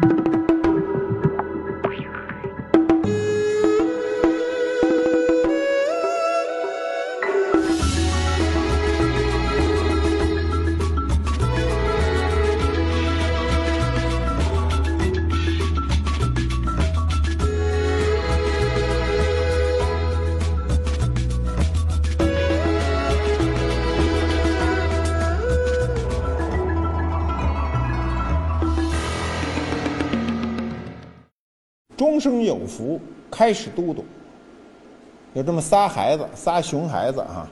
终生有福，开始都督。有这么仨孩子，仨熊孩子啊，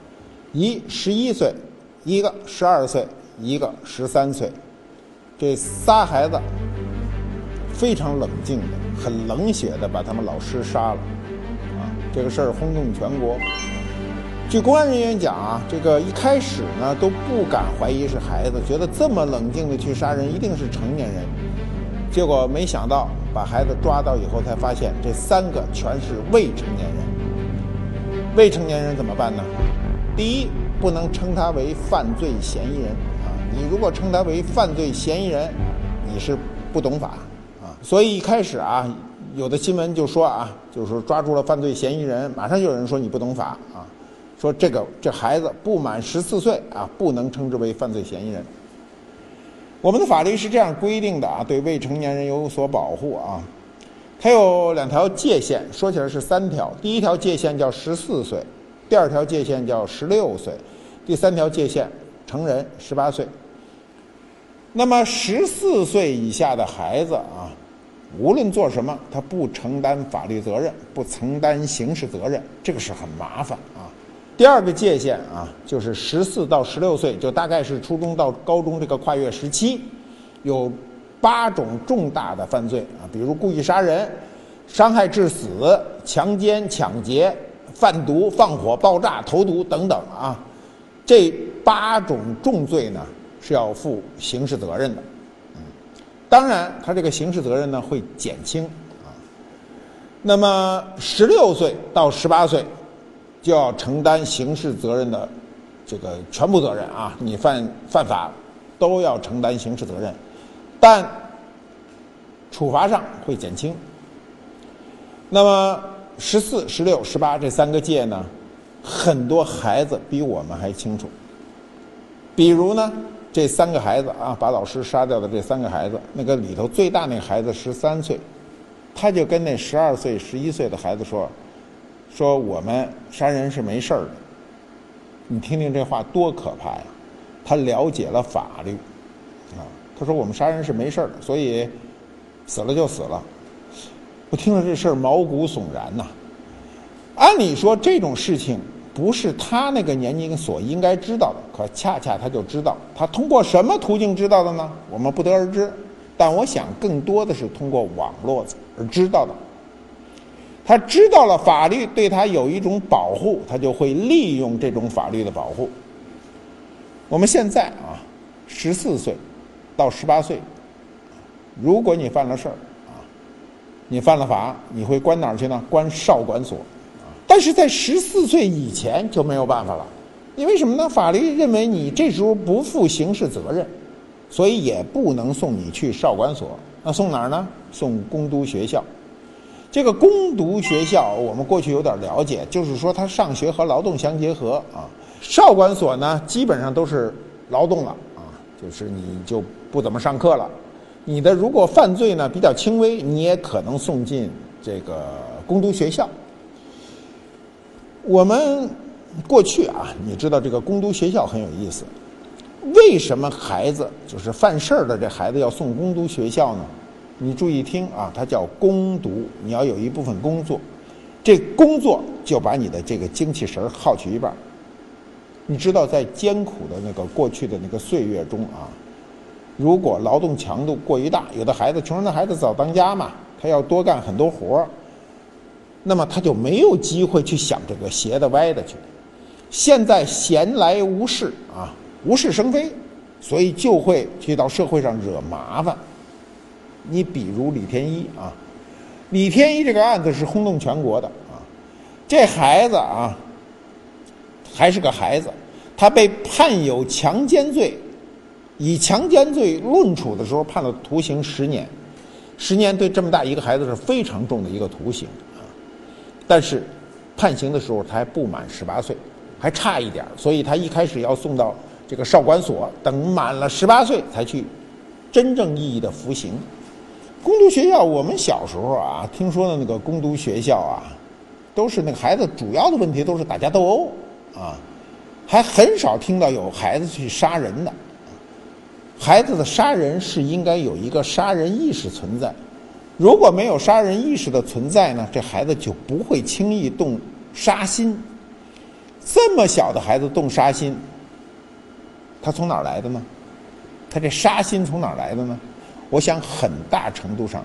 一十一岁，一个十二岁，一个十三岁。这仨孩子非常冷静的、很冷血的把他们老师杀了，啊，这个事儿轰动全国。据公安人员讲啊，这个一开始呢都不敢怀疑是孩子，觉得这么冷静的去杀人一定是成年人。结果没想到把孩子抓到以后，才发现这三个全是未成年人。未成年人怎么办呢？第一，不能称他为犯罪嫌疑人啊！你如果称他为犯罪嫌疑人，你是不懂法啊！所以一开始啊，有的新闻就说啊，就是抓住了犯罪嫌疑人，马上就有人说你不懂法啊，说这个这孩子不满十四岁啊，不能称之为犯罪嫌疑人。我们的法律是这样规定的啊，对未成年人有所保护啊。它有两条界限，说起来是三条。第一条界限叫十四岁，第二条界限叫十六岁，第三条界限成人十八岁。那么十四岁以下的孩子啊，无论做什么，他不承担法律责任，不承担刑事责任，这个是很麻烦。第二个界限啊，就是十四到十六岁，就大概是初中到高中这个跨越时期，有八种重大的犯罪啊，比如故意杀人、伤害致死、强奸、抢劫、贩毒、放火、爆炸、投毒等等啊，这八种重罪呢是要负刑事责任的。嗯，当然，他这个刑事责任呢会减轻啊。那么十六岁到十八岁。就要承担刑事责任的这个全部责任啊！你犯犯法都要承担刑事责任，但处罚上会减轻。那么十四、十六、十八这三个界呢，很多孩子比我们还清楚。比如呢，这三个孩子啊，把老师杀掉的这三个孩子，那个里头最大那孩子十三岁，他就跟那十二岁、十一岁的孩子说。说我们杀人是没事儿的，你听听这话多可怕呀！他了解了法律，啊，他说我们杀人是没事儿的，所以死了就死了。我听了这事儿毛骨悚然呐。按理说这种事情不是他那个年龄所应该知道的，可恰恰他就知道。他通过什么途径知道的呢？我们不得而知。但我想更多的是通过网络而知道的。他知道了法律对他有一种保护，他就会利用这种法律的保护。我们现在啊，十四岁到十八岁，如果你犯了事儿啊，你犯了法，你会关哪儿去呢？关少管所。但是在十四岁以前就没有办法了，因为什么呢？法律认为你这时候不负刑事责任，所以也不能送你去少管所。那送哪儿呢？送公读学校。这个攻读学校，我们过去有点了解，就是说他上学和劳动相结合啊。少管所呢，基本上都是劳动了啊，就是你就不怎么上课了。你的如果犯罪呢比较轻微，你也可能送进这个攻读学校。我们过去啊，你知道这个攻读学校很有意思，为什么孩子就是犯事儿的这孩子要送攻读学校呢？你注意听啊，它叫攻读，你要有一部分工作，这工作就把你的这个精气神儿耗去一半。你知道，在艰苦的那个过去的那个岁月中啊，如果劳动强度过于大，有的孩子穷人的孩子早当家嘛，他要多干很多活儿，那么他就没有机会去想这个斜的歪的去。现在闲来无事啊，无事生非，所以就会去到社会上惹麻烦。你比如李天一啊，李天一这个案子是轰动全国的啊，这孩子啊还是个孩子，他被判有强奸罪，以强奸罪论处的时候判了徒刑十年，十年对这么大一个孩子是非常重的一个徒刑啊。但是判刑的时候他还不满十八岁，还差一点所以他一开始要送到这个少管所，等满了十八岁才去真正意义的服刑。攻读学校，我们小时候啊，听说的那个攻读学校啊，都是那个孩子主要的问题都是打架斗殴啊，还很少听到有孩子去杀人的。孩子的杀人是应该有一个杀人意识存在，如果没有杀人意识的存在呢，这孩子就不会轻易动杀心。这么小的孩子动杀心，他从哪儿来的呢？他这杀心从哪儿来的呢？我想很大程度上，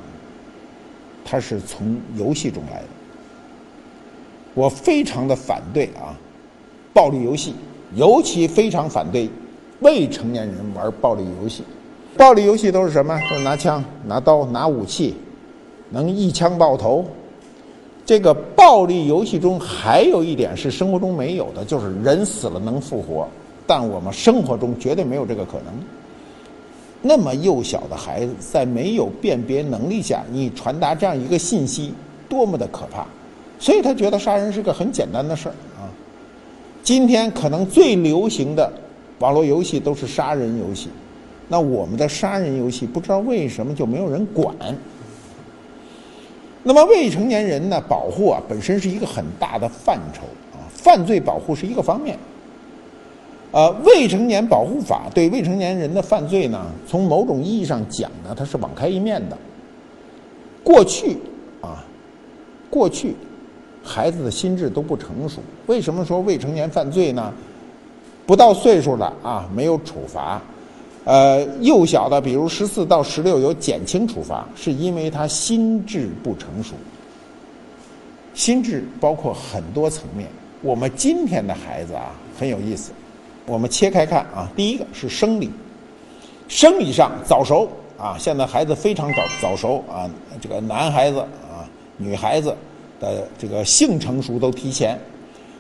它是从游戏中来的。我非常的反对啊，暴力游戏，尤其非常反对未成年人玩暴力游戏。暴力游戏都是什么？都是拿枪、拿刀、拿武器，能一枪爆头。这个暴力游戏中还有一点是生活中没有的，就是人死了能复活，但我们生活中绝对没有这个可能。那么幼小的孩子在没有辨别能力下，你传达这样一个信息，多么的可怕！所以他觉得杀人是个很简单的事儿啊。今天可能最流行的网络游戏都是杀人游戏，那我们的杀人游戏不知道为什么就没有人管。那么未成年人呢，保护啊本身是一个很大的范畴啊，犯罪保护是一个方面。呃，未成年保护法对未成年人的犯罪呢，从某种意义上讲呢，它是网开一面的。过去啊，过去孩子的心智都不成熟，为什么说未成年犯罪呢？不到岁数的啊，没有处罚；呃，幼小的，比如十四到十六有减轻处罚，是因为他心智不成熟。心智包括很多层面，我们今天的孩子啊，很有意思。我们切开看啊，第一个是生理，生理上早熟啊，现在孩子非常早早熟啊，这个男孩子啊、女孩子的这个性成熟都提前，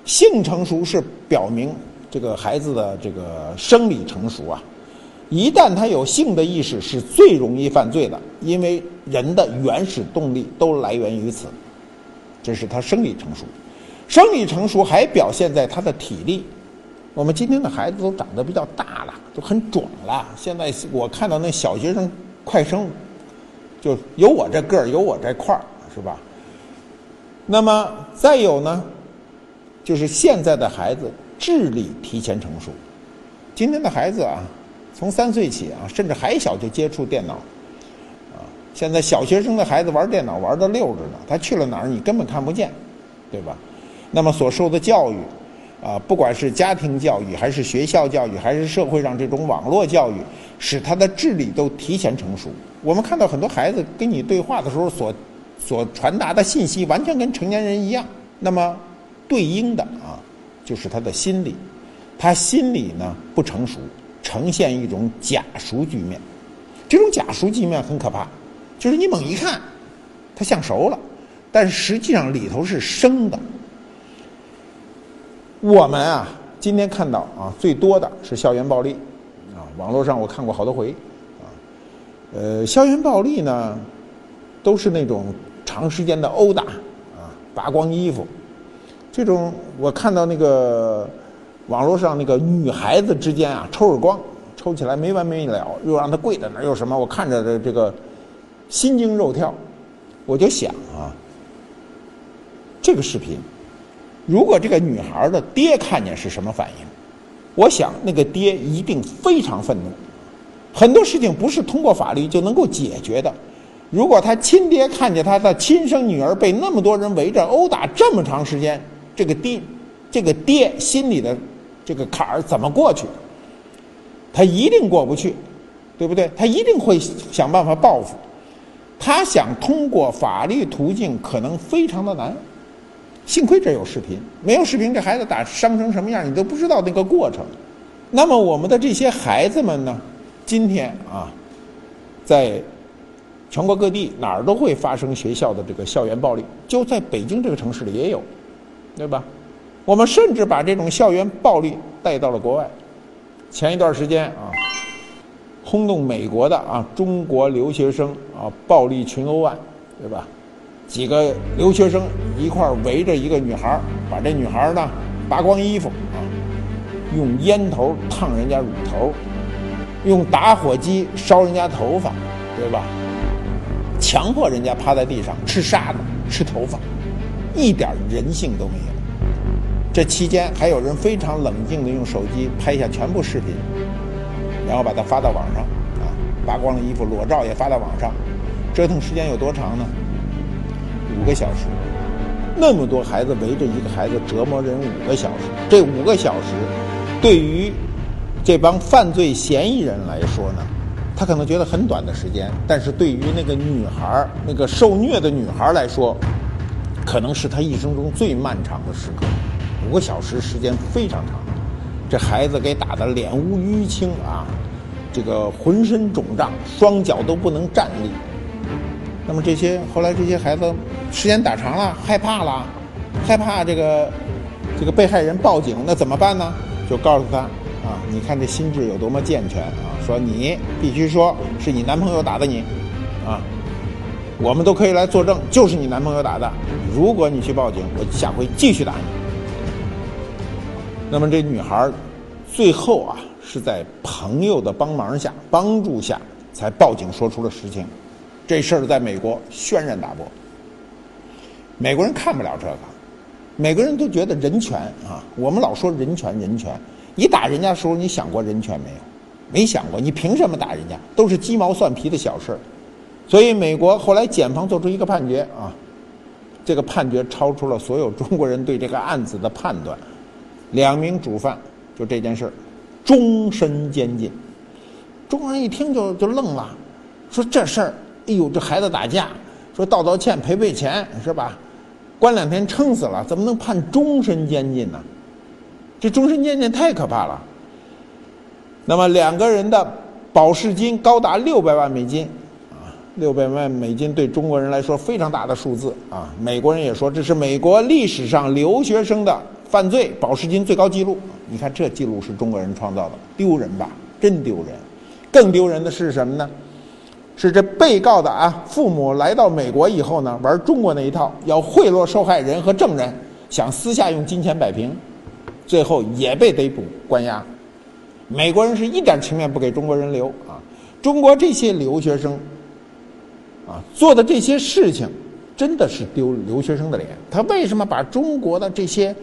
性成熟是表明这个孩子的这个生理成熟啊，一旦他有性的意识，是最容易犯罪的，因为人的原始动力都来源于此，这是他生理成熟，生理成熟还表现在他的体力。我们今天的孩子都长得比较大了，都很壮了。现在我看到那小学生快生，就有我这个儿，有我这块儿，是吧？那么再有呢，就是现在的孩子智力提前成熟。今天的孩子啊，从三岁起啊，甚至还小就接触电脑，啊，现在小学生的孩子玩电脑玩的溜着呢，他去了哪儿你根本看不见，对吧？那么所受的教育。啊，不管是家庭教育，还是学校教育，还是社会上这种网络教育，使他的智力都提前成熟。我们看到很多孩子跟你对话的时候，所所传达的信息完全跟成年人一样。那么，对应的啊，就是他的心理，他心理呢不成熟，呈现一种假熟局面。这种假熟局面很可怕，就是你猛一看，他像熟了，但实际上里头是生的。我们啊，今天看到啊，最多的是校园暴力，啊，网络上我看过好多回，啊，呃，校园暴力呢，都是那种长时间的殴打，啊，扒光衣服，这种我看到那个网络上那个女孩子之间啊，抽耳光，抽起来没完没了，又让她跪在那儿，又什么，我看着这这个心惊肉跳，我就想啊，这个视频。如果这个女孩的爹看见是什么反应？我想那个爹一定非常愤怒。很多事情不是通过法律就能够解决的。如果他亲爹看见他的亲生女儿被那么多人围着殴打这么长时间，这个爹，这个爹心里的这个坎儿怎么过去？他一定过不去，对不对？他一定会想办法报复。他想通过法律途径，可能非常的难。幸亏这有视频，没有视频，这孩子打伤成什么样，你都不知道那个过程。那么我们的这些孩子们呢？今天啊，在全国各地哪儿都会发生学校的这个校园暴力，就在北京这个城市里也有，对吧？我们甚至把这种校园暴力带到了国外。前一段时间啊，轰动美国的啊，中国留学生啊，暴力群殴案，对吧？几个留学生一块围着一个女孩把这女孩呢扒光衣服啊，用烟头烫人家乳头，用打火机烧人家头发，对吧？强迫人家趴在地上吃沙子、吃头发，一点人性都没有。这期间还有人非常冷静地用手机拍下全部视频，然后把它发到网上，啊，扒光了衣服，裸照也发到网上，折腾时间有多长呢？五个小时，那么多孩子围着一个孩子折磨人五个小时，这五个小时，对于这帮犯罪嫌疑人来说呢，他可能觉得很短的时间，但是对于那个女孩那个受虐的女孩来说，可能是她一生中最漫长的时刻。五个小时时间非常长，这孩子给打的脸无淤青啊，这个浑身肿胀，双脚都不能站立。那么这些后来这些孩子时间打长了，害怕了，害怕这个这个被害人报警，那怎么办呢？就告诉他啊，你看这心智有多么健全啊！说你必须说是你男朋友打的你，啊，我们都可以来作证，就是你男朋友打的。如果你去报警，我下回继续打你。那么这女孩最后啊是在朋友的帮忙下、帮助下才报警说出了实情。这事儿在美国轩然大波。美国人看不了这个，每个人都觉得人权啊。我们老说人权，人权。你打人家的时候，你想过人权没有？没想过。你凭什么打人家？都是鸡毛蒜皮的小事儿。所以美国后来检方做出一个判决啊，这个判决超出了所有中国人对这个案子的判断。两名主犯就这件事，终身监禁。中国人一听就就愣了，说这事儿，哎呦，这孩子打架，说道道歉赔赔钱是吧？关两天撑死了，怎么能判终身监禁呢？这终身监禁太可怕了。那么两个人的保释金高达六百万美金，啊，六百万美金对中国人来说非常大的数字啊。美国人也说这是美国历史上留学生的。犯罪保释金最高纪录，你看这记录是中国人创造的，丢人吧？真丢人！更丢人的是什么呢？是这被告的啊父母来到美国以后呢，玩中国那一套，要贿赂受害人和证人，想私下用金钱摆平，最后也被逮捕关押。美国人是一点情面不给中国人留啊！中国这些留学生啊做的这些事情，真的是丢留学生的脸。他为什么把中国的这些？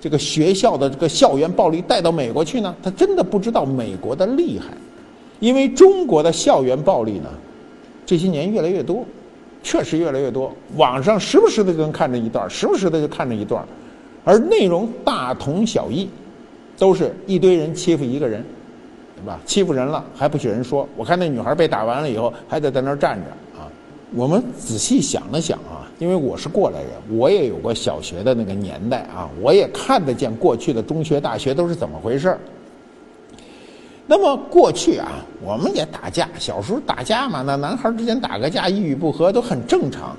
这个学校的这个校园暴力带到美国去呢？他真的不知道美国的厉害，因为中国的校园暴力呢，这些年越来越多，确实越来越多。网上时不时的就能看着一段，时不时的就看着一段，而内容大同小异，都是一堆人欺负一个人，对吧？欺负人了还不许人说。我看那女孩被打完了以后，还得在那儿站着啊。我们仔细想了想啊。因为我是过来人，我也有过小学的那个年代啊，我也看得见过去的中学、大学都是怎么回事儿。那么过去啊，我们也打架，小时候打架嘛，那男孩之间打个架，一语不合都很正常。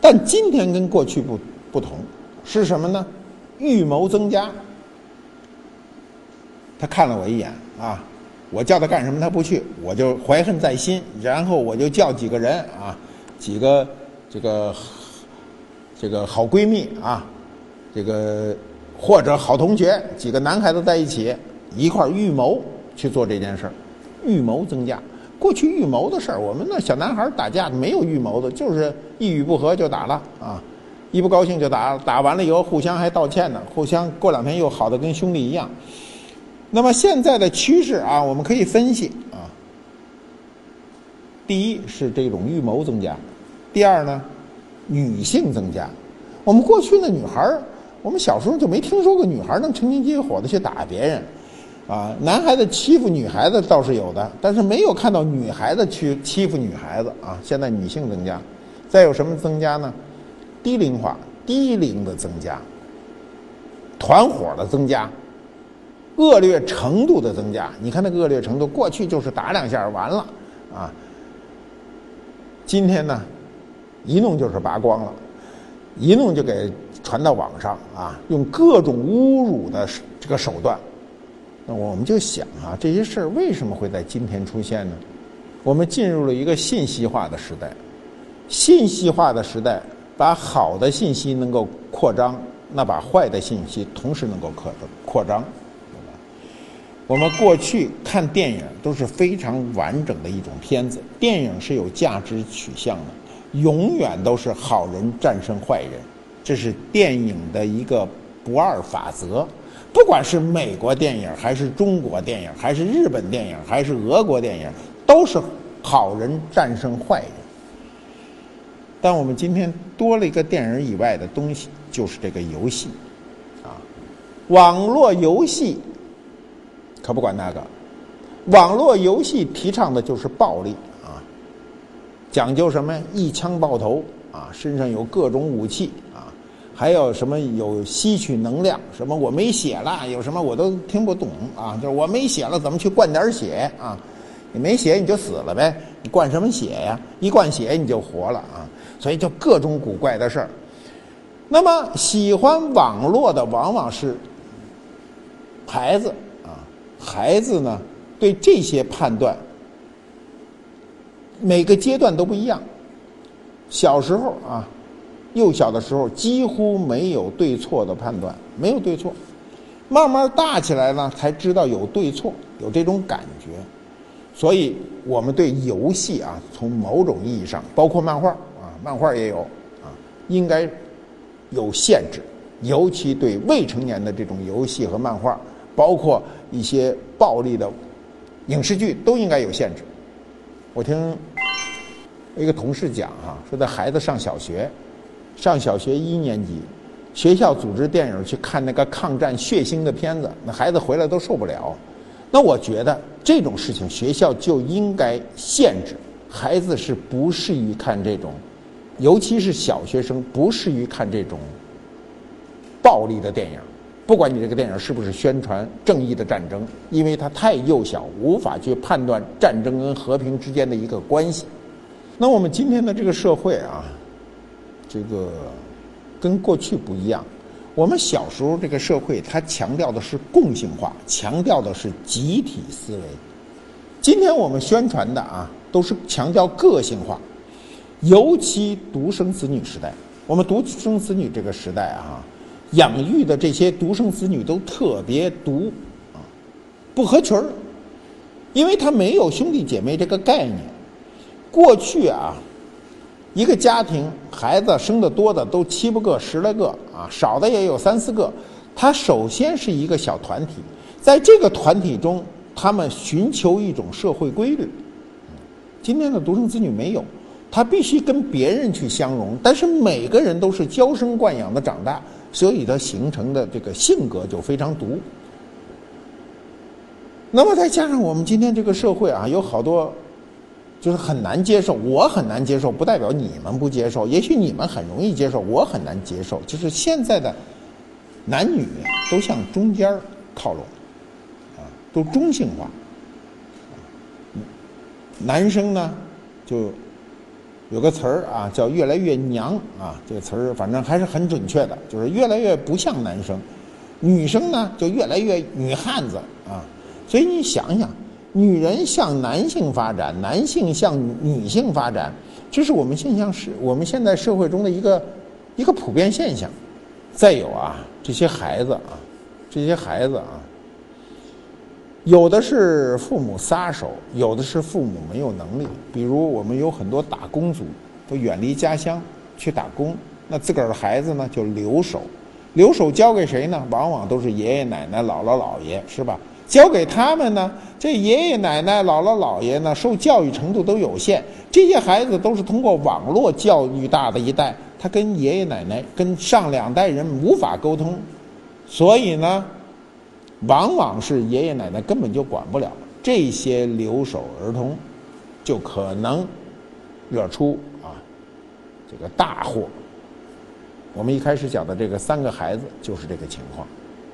但今天跟过去不不同，是什么呢？预谋增加。他看了我一眼啊，我叫他干什么他不去，我就怀恨在心，然后我就叫几个人啊，几个这个。这个好闺蜜啊，这个或者好同学，几个男孩子在一起一块预谋去做这件事儿，预谋增加。过去预谋的事儿，我们那小男孩打架没有预谋的，就是一语不合就打了啊，一不高兴就打，打完了以后互相还道歉呢，互相过两天又好的跟兄弟一样。那么现在的趋势啊，我们可以分析啊，第一是这种预谋增加，第二呢？女性增加，我们过去的女孩儿，我们小时候就没听说过女孩能成群结伙的去打别人，啊，男孩子欺负女孩子倒是有的，但是没有看到女孩子去欺负女孩子啊。现在女性增加，再有什么增加呢？低龄化、低龄的增加，团伙的增加，恶劣程度的增加。你看那个恶劣程度，过去就是打两下完了，啊，今天呢？一弄就是拔光了，一弄就给传到网上啊，用各种侮辱的这个手段。那我们就想啊，这些事儿为什么会在今天出现呢？我们进入了一个信息化的时代，信息化的时代把好的信息能够扩张，那把坏的信息同时能够扩扩张。我们过去看电影都是非常完整的一种片子，电影是有价值取向的，永远都是好人战胜坏人，这是电影的一个不二法则。不管是美国电影，还是中国电影，还是日本电影，还是俄国电影，都是好人战胜坏人。但我们今天多了一个电影以外的东西，就是这个游戏，啊，网络游戏。可不管那个，网络游戏提倡的就是暴力。啊，讲究什么？呀一枪爆头。啊，身上有各种武器，还有什么有吸取能量，什么我没血了，有什么我都听不懂啊，就是我没血了，怎么去灌点血啊？你没血你就死了呗，你灌什么血呀？一灌血你就活了啊，所以就各种古怪的事儿。那么喜欢网络的往往是孩子啊。孩子呢，对这些判断，每个阶段都不一样。小时候啊，幼小的时候几乎没有对错的判断，没有对错。慢慢大起来呢，才知道有对错，有这种感觉。所以，我们对游戏啊，从某种意义上，包括漫画啊，漫画也有啊，应该有限制，尤其对未成年的这种游戏和漫画。包括一些暴力的影视剧都应该有限制。我听一个同事讲哈，说在孩子上小学，上小学一年级，学校组织电影去看那个抗战血腥的片子，那孩子回来都受不了。那我觉得这种事情学校就应该限制，孩子是不适于看这种，尤其是小学生不适于看这种暴力的电影。不管你这个电影是不是宣传正义的战争，因为它太幼小，无法去判断战争跟和平之间的一个关系。那我们今天的这个社会啊，这个跟过去不一样。我们小时候这个社会，它强调的是共性化，强调的是集体思维。今天我们宣传的啊，都是强调个性化，尤其独生子女时代。我们独生子女这个时代啊。养育的这些独生子女都特别独，啊，不合群儿，因为他没有兄弟姐妹这个概念。过去啊，一个家庭孩子生的多的都七八个、十来个啊，少的也有三四个。他首先是一个小团体，在这个团体中，他们寻求一种社会规律。今天的独生子女没有，他必须跟别人去相融，但是每个人都是娇生惯养的长大。所以他形成的这个性格就非常独。那么再加上我们今天这个社会啊，有好多就是很难接受，我很难接受，不代表你们不接受。也许你们很容易接受，我很难接受。就是现在的男女都向中间靠拢，啊，都中性化。男生呢，就。有个词儿啊，叫“越来越娘”啊，这个词儿反正还是很准确的，就是越来越不像男生，女生呢就越来越女汉子啊。所以你想想，女人向男性发展，男性向女性发展，这是我们现象是我们现在社会中的一个一个普遍现象。再有啊，这些孩子啊，这些孩子啊。有的是父母撒手，有的是父母没有能力。比如我们有很多打工族，都远离家乡去打工，那自个儿的孩子呢就留守，留守交给谁呢？往往都是爷爷奶奶、姥姥姥爷，是吧？交给他们呢，这爷爷奶奶、姥姥姥爷呢，受教育程度都有限，这些孩子都是通过网络教育大的一代，他跟爷爷奶奶、跟上两代人无法沟通，所以呢。往往是爷爷奶奶根本就管不了这些留守儿童，就可能惹出啊这个大祸。我们一开始讲的这个三个孩子就是这个情况。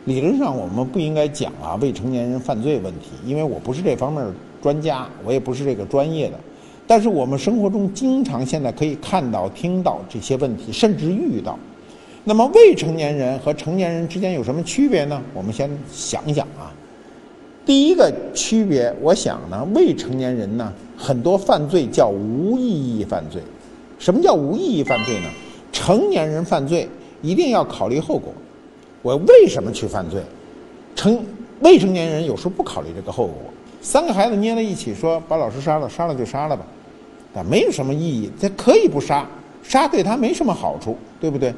理论上我们不应该讲啊未成年人犯罪问题，因为我不是这方面专家，我也不是这个专业的。但是我们生活中经常现在可以看到、听到这些问题，甚至遇到。那么未成年人和成年人之间有什么区别呢？我们先想想啊。第一个区别，我想呢，未成年人呢，很多犯罪叫无意义犯罪。什么叫无意义犯罪呢？成年人犯罪一定要考虑后果。我为什么去犯罪？成未成年人有时候不考虑这个后果。三个孩子捏在一起说把老师杀了，杀了就杀了吧，啊，没有什么意义。他可以不杀，杀对他没什么好处，对不对？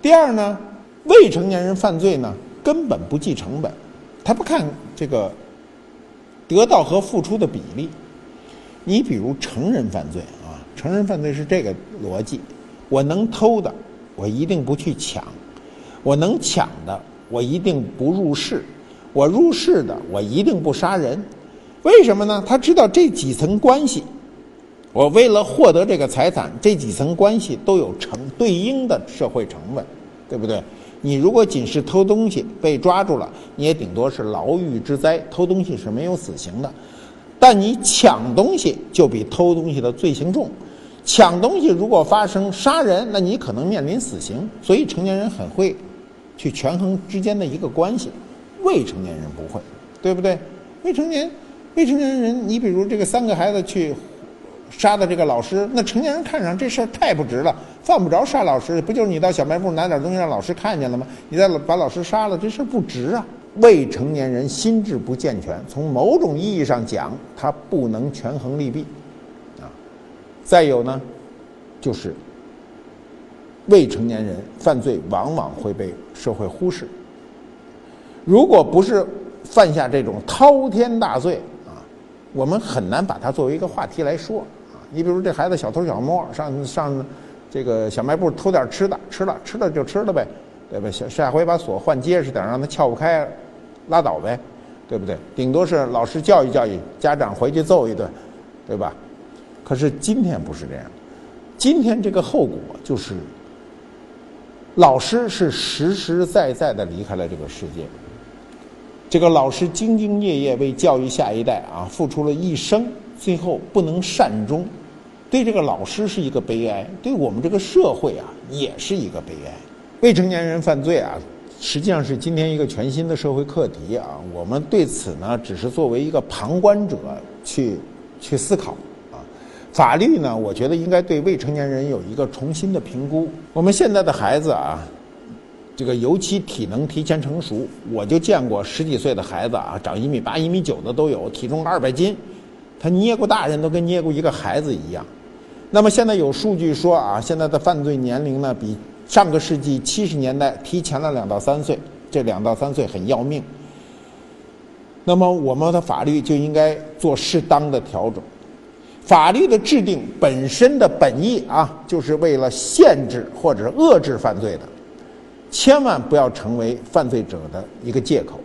第二呢，未成年人犯罪呢，根本不计成本，他不看这个得到和付出的比例。你比如成人犯罪啊，成人犯罪是这个逻辑：我能偷的，我一定不去抢；我能抢的，我一定不入室；我入室的，我一定不杀人。为什么呢？他知道这几层关系，我为了获得这个财产，这几层关系都有成对应的社会成本，对不对？你如果仅是偷东西被抓住了，你也顶多是牢狱之灾，偷东西是没有死刑的。但你抢东西就比偷东西的罪行重，抢东西如果发生杀人，那你可能面临死刑。所以成年人很会去权衡之间的一个关系，未成年人不会，对不对？未成年。未成年人，你比如这个三个孩子去杀的这个老师，那成年人看上这事儿太不值了，犯不着杀老师，不就是你到小卖部拿点东西让老师看见了吗？你再把老师杀了，这事儿不值啊！未成年人心智不健全，从某种意义上讲，他不能权衡利弊，啊，再有呢，就是未成年人犯罪往往会被社会忽视，如果不是犯下这种滔天大罪啊。我们很难把它作为一个话题来说啊！你比如这孩子小偷小摸，上上这个小卖部偷点吃的，吃了吃了就吃了呗，对吧？下下回把锁换结实点，让他撬不开，拉倒呗，对不对？顶多是老师教育教育，家长回去揍一顿，对吧？可是今天不是这样，今天这个后果就是，老师是实实在在的离开了这个世界。这个老师兢兢业业为教育下一代啊，付出了一生，最后不能善终，对这个老师是一个悲哀，对我们这个社会啊也是一个悲哀。未成年人犯罪啊，实际上是今天一个全新的社会课题啊。我们对此呢，只是作为一个旁观者去去思考。法律呢，我觉得应该对未成年人有一个重新的评估。我们现在的孩子啊。这个尤其体能提前成熟，我就见过十几岁的孩子啊，长一米八、一米九的都有，体重二百斤，他捏过大人都跟捏过一个孩子一样。那么现在有数据说啊，现在的犯罪年龄呢，比上个世纪七十年代提前了两到三岁，这两到三岁很要命。那么我们的法律就应该做适当的调整，法律的制定本身的本意啊，就是为了限制或者遏制犯罪的。千万不要成为犯罪者的一个借口。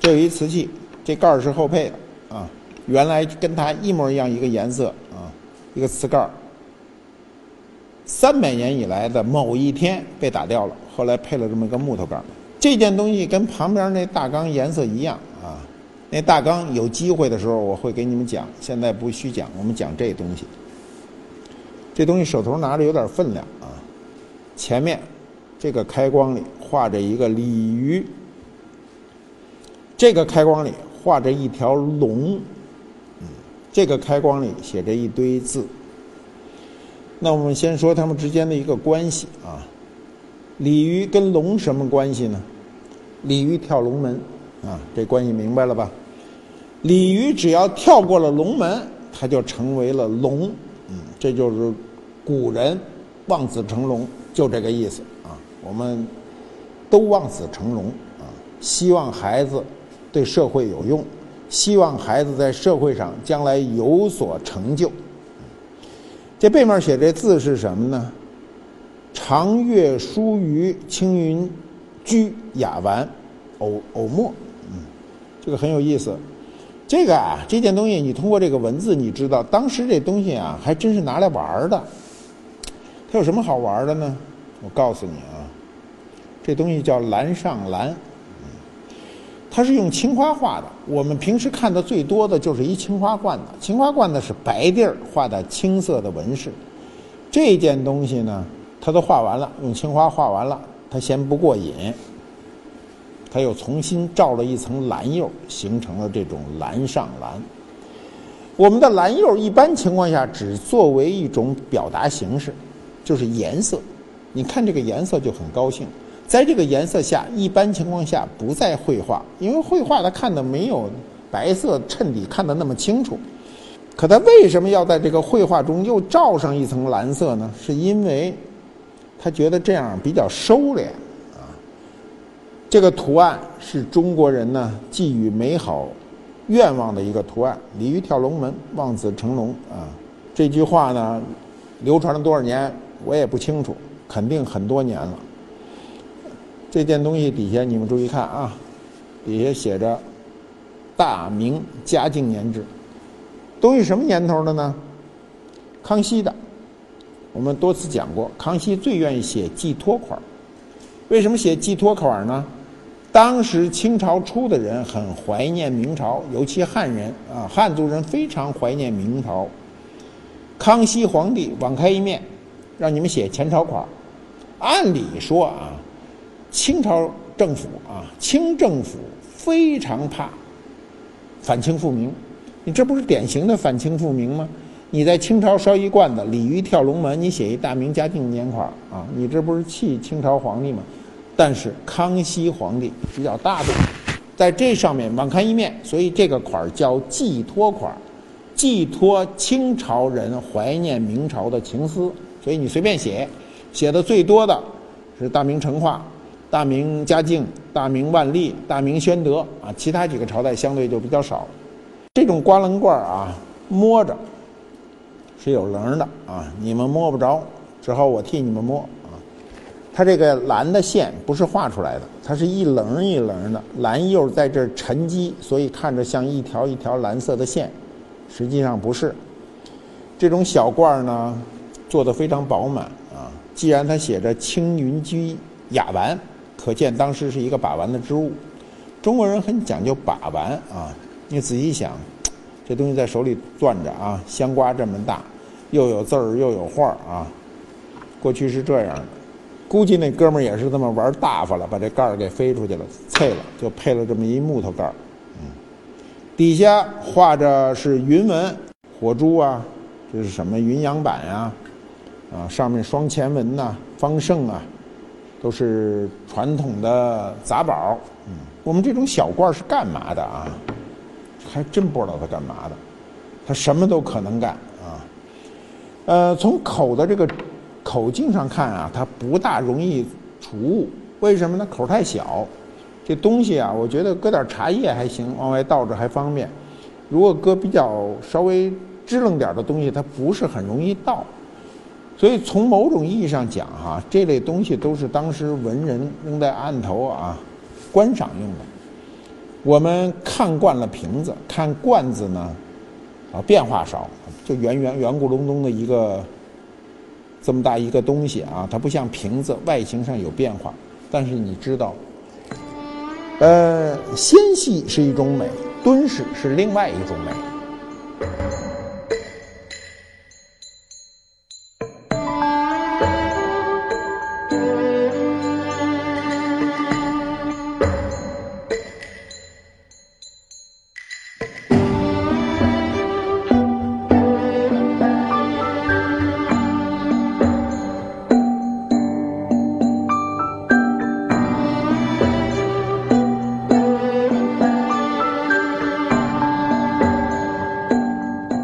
这有一瓷器，这盖儿是后配的啊，原来跟它一模一样一个颜色啊，一个瓷盖儿。三百年以来的某一天被打掉了，后来配了这么一个木头盖儿。这件东西跟旁边那大缸颜色一样啊。那大缸有机会的时候我会给你们讲，现在不需讲。我们讲这东西，这东西手头拿着有点分量啊。前面这个开光里画着一个鲤鱼，这个开光里画着一条龙，嗯，这个开光里写着一堆字。那我们先说它们之间的一个关系啊。鲤鱼跟龙什么关系呢？鲤鱼跳龙门。啊，这关系明白了吧？鲤鱼只要跳过了龙门，它就成为了龙。嗯，这就是古人望子成龙，就这个意思啊。我们都望子成龙啊，希望孩子对社会有用，希望孩子在社会上将来有所成就。这背面写这字是什么呢？长月疏于青云居雅玩，偶偶墨。嗯这个很有意思，这个啊，这件东西你通过这个文字，你知道当时这东西啊，还真是拿来玩的。它有什么好玩的呢？我告诉你啊，这东西叫蓝上蓝，它是用青花画的。我们平时看的最多的就是一青花罐子，青花罐子是白地儿画的青色的纹饰。这件东西呢，它他都画完了，用青花画完了，他嫌不过瘾，他又重新罩了一层蓝釉，形成了这种蓝上蓝。我们的蓝釉一般情况下只作为一种表达形式，就是颜色。你看这个颜色就很高兴，在这个颜色下，一般情况下不再绘画，因为绘画他看的没有白色衬底看的那么清楚。可他为什么要在这个绘画中又罩上一层蓝色呢？是因为他觉得这样比较收敛啊。这个图案是中国人呢寄予美好愿望的一个图案，“鲤鱼跳龙门，望子成龙”啊。这句话呢流传了多少年，我也不清楚，肯定很多年了。这件东西底下你们注意看啊，底下写着“大明嘉靖年制”。东西什么年头的呢？康熙的。我们多次讲过，康熙最愿意写寄托款为什么写寄托款呢？当时清朝初的人很怀念明朝，尤其汉人啊，汉族人非常怀念明朝。康熙皇帝网开一面，让你们写前朝款按理说啊，清朝政府啊，清政府非常怕反清复明。你这不是典型的反清复明吗？你在清朝烧一罐子，鲤鱼跳龙门，你写一大明嘉靖年款啊，你这不是气清朝皇帝吗？但是康熙皇帝比较大度，在这上面网开一面，所以这个款叫寄托款，寄托清朝人怀念明朝的情思，所以你随便写，写的最多的是大明成化、大明嘉靖、大明万历、大明宣德啊，其他几个朝代相对就比较少。这种瓜棱罐啊，摸着是有棱的啊，你们摸不着，只好我替你们摸啊。它这个蓝的线不是画出来的，它是一棱一棱的蓝釉在这沉积，所以看着像一条一条蓝色的线，实际上不是。这种小罐呢，做的非常饱满啊。既然它写着青云居雅玩，可见当时是一个把玩的之物。中国人很讲究把玩啊。你仔细想，这东西在手里攥着啊，香瓜这么大，又有字儿又有画儿啊。过去是这样的，估计那哥们儿也是这么玩大发了，把这盖儿给飞出去了，碎了，就配了这么一木头盖儿。嗯，底下画着是云纹，火珠啊，这是什么云阳板呀？啊，上面双钱纹呐，方胜啊，都是传统的杂宝。嗯，我们这种小罐是干嘛的啊？还真不知道它干嘛的，它什么都可能干啊。呃，从口的这个口径上看啊，它不大容易储物。为什么呢？口太小，这东西啊，我觉得搁点茶叶还行，往外倒着还方便。如果搁比较稍微支棱点的东西，它不是很容易倒。所以从某种意义上讲哈，这类东西都是当时文人扔在案头啊，观赏用的。我们看惯了瓶子，看罐子呢，啊，变化少，就圆圆圆咕隆咚的一个这么大一个东西啊，它不像瓶子外形上有变化。但是你知道，呃，纤细是一种美，敦实是另外一种美。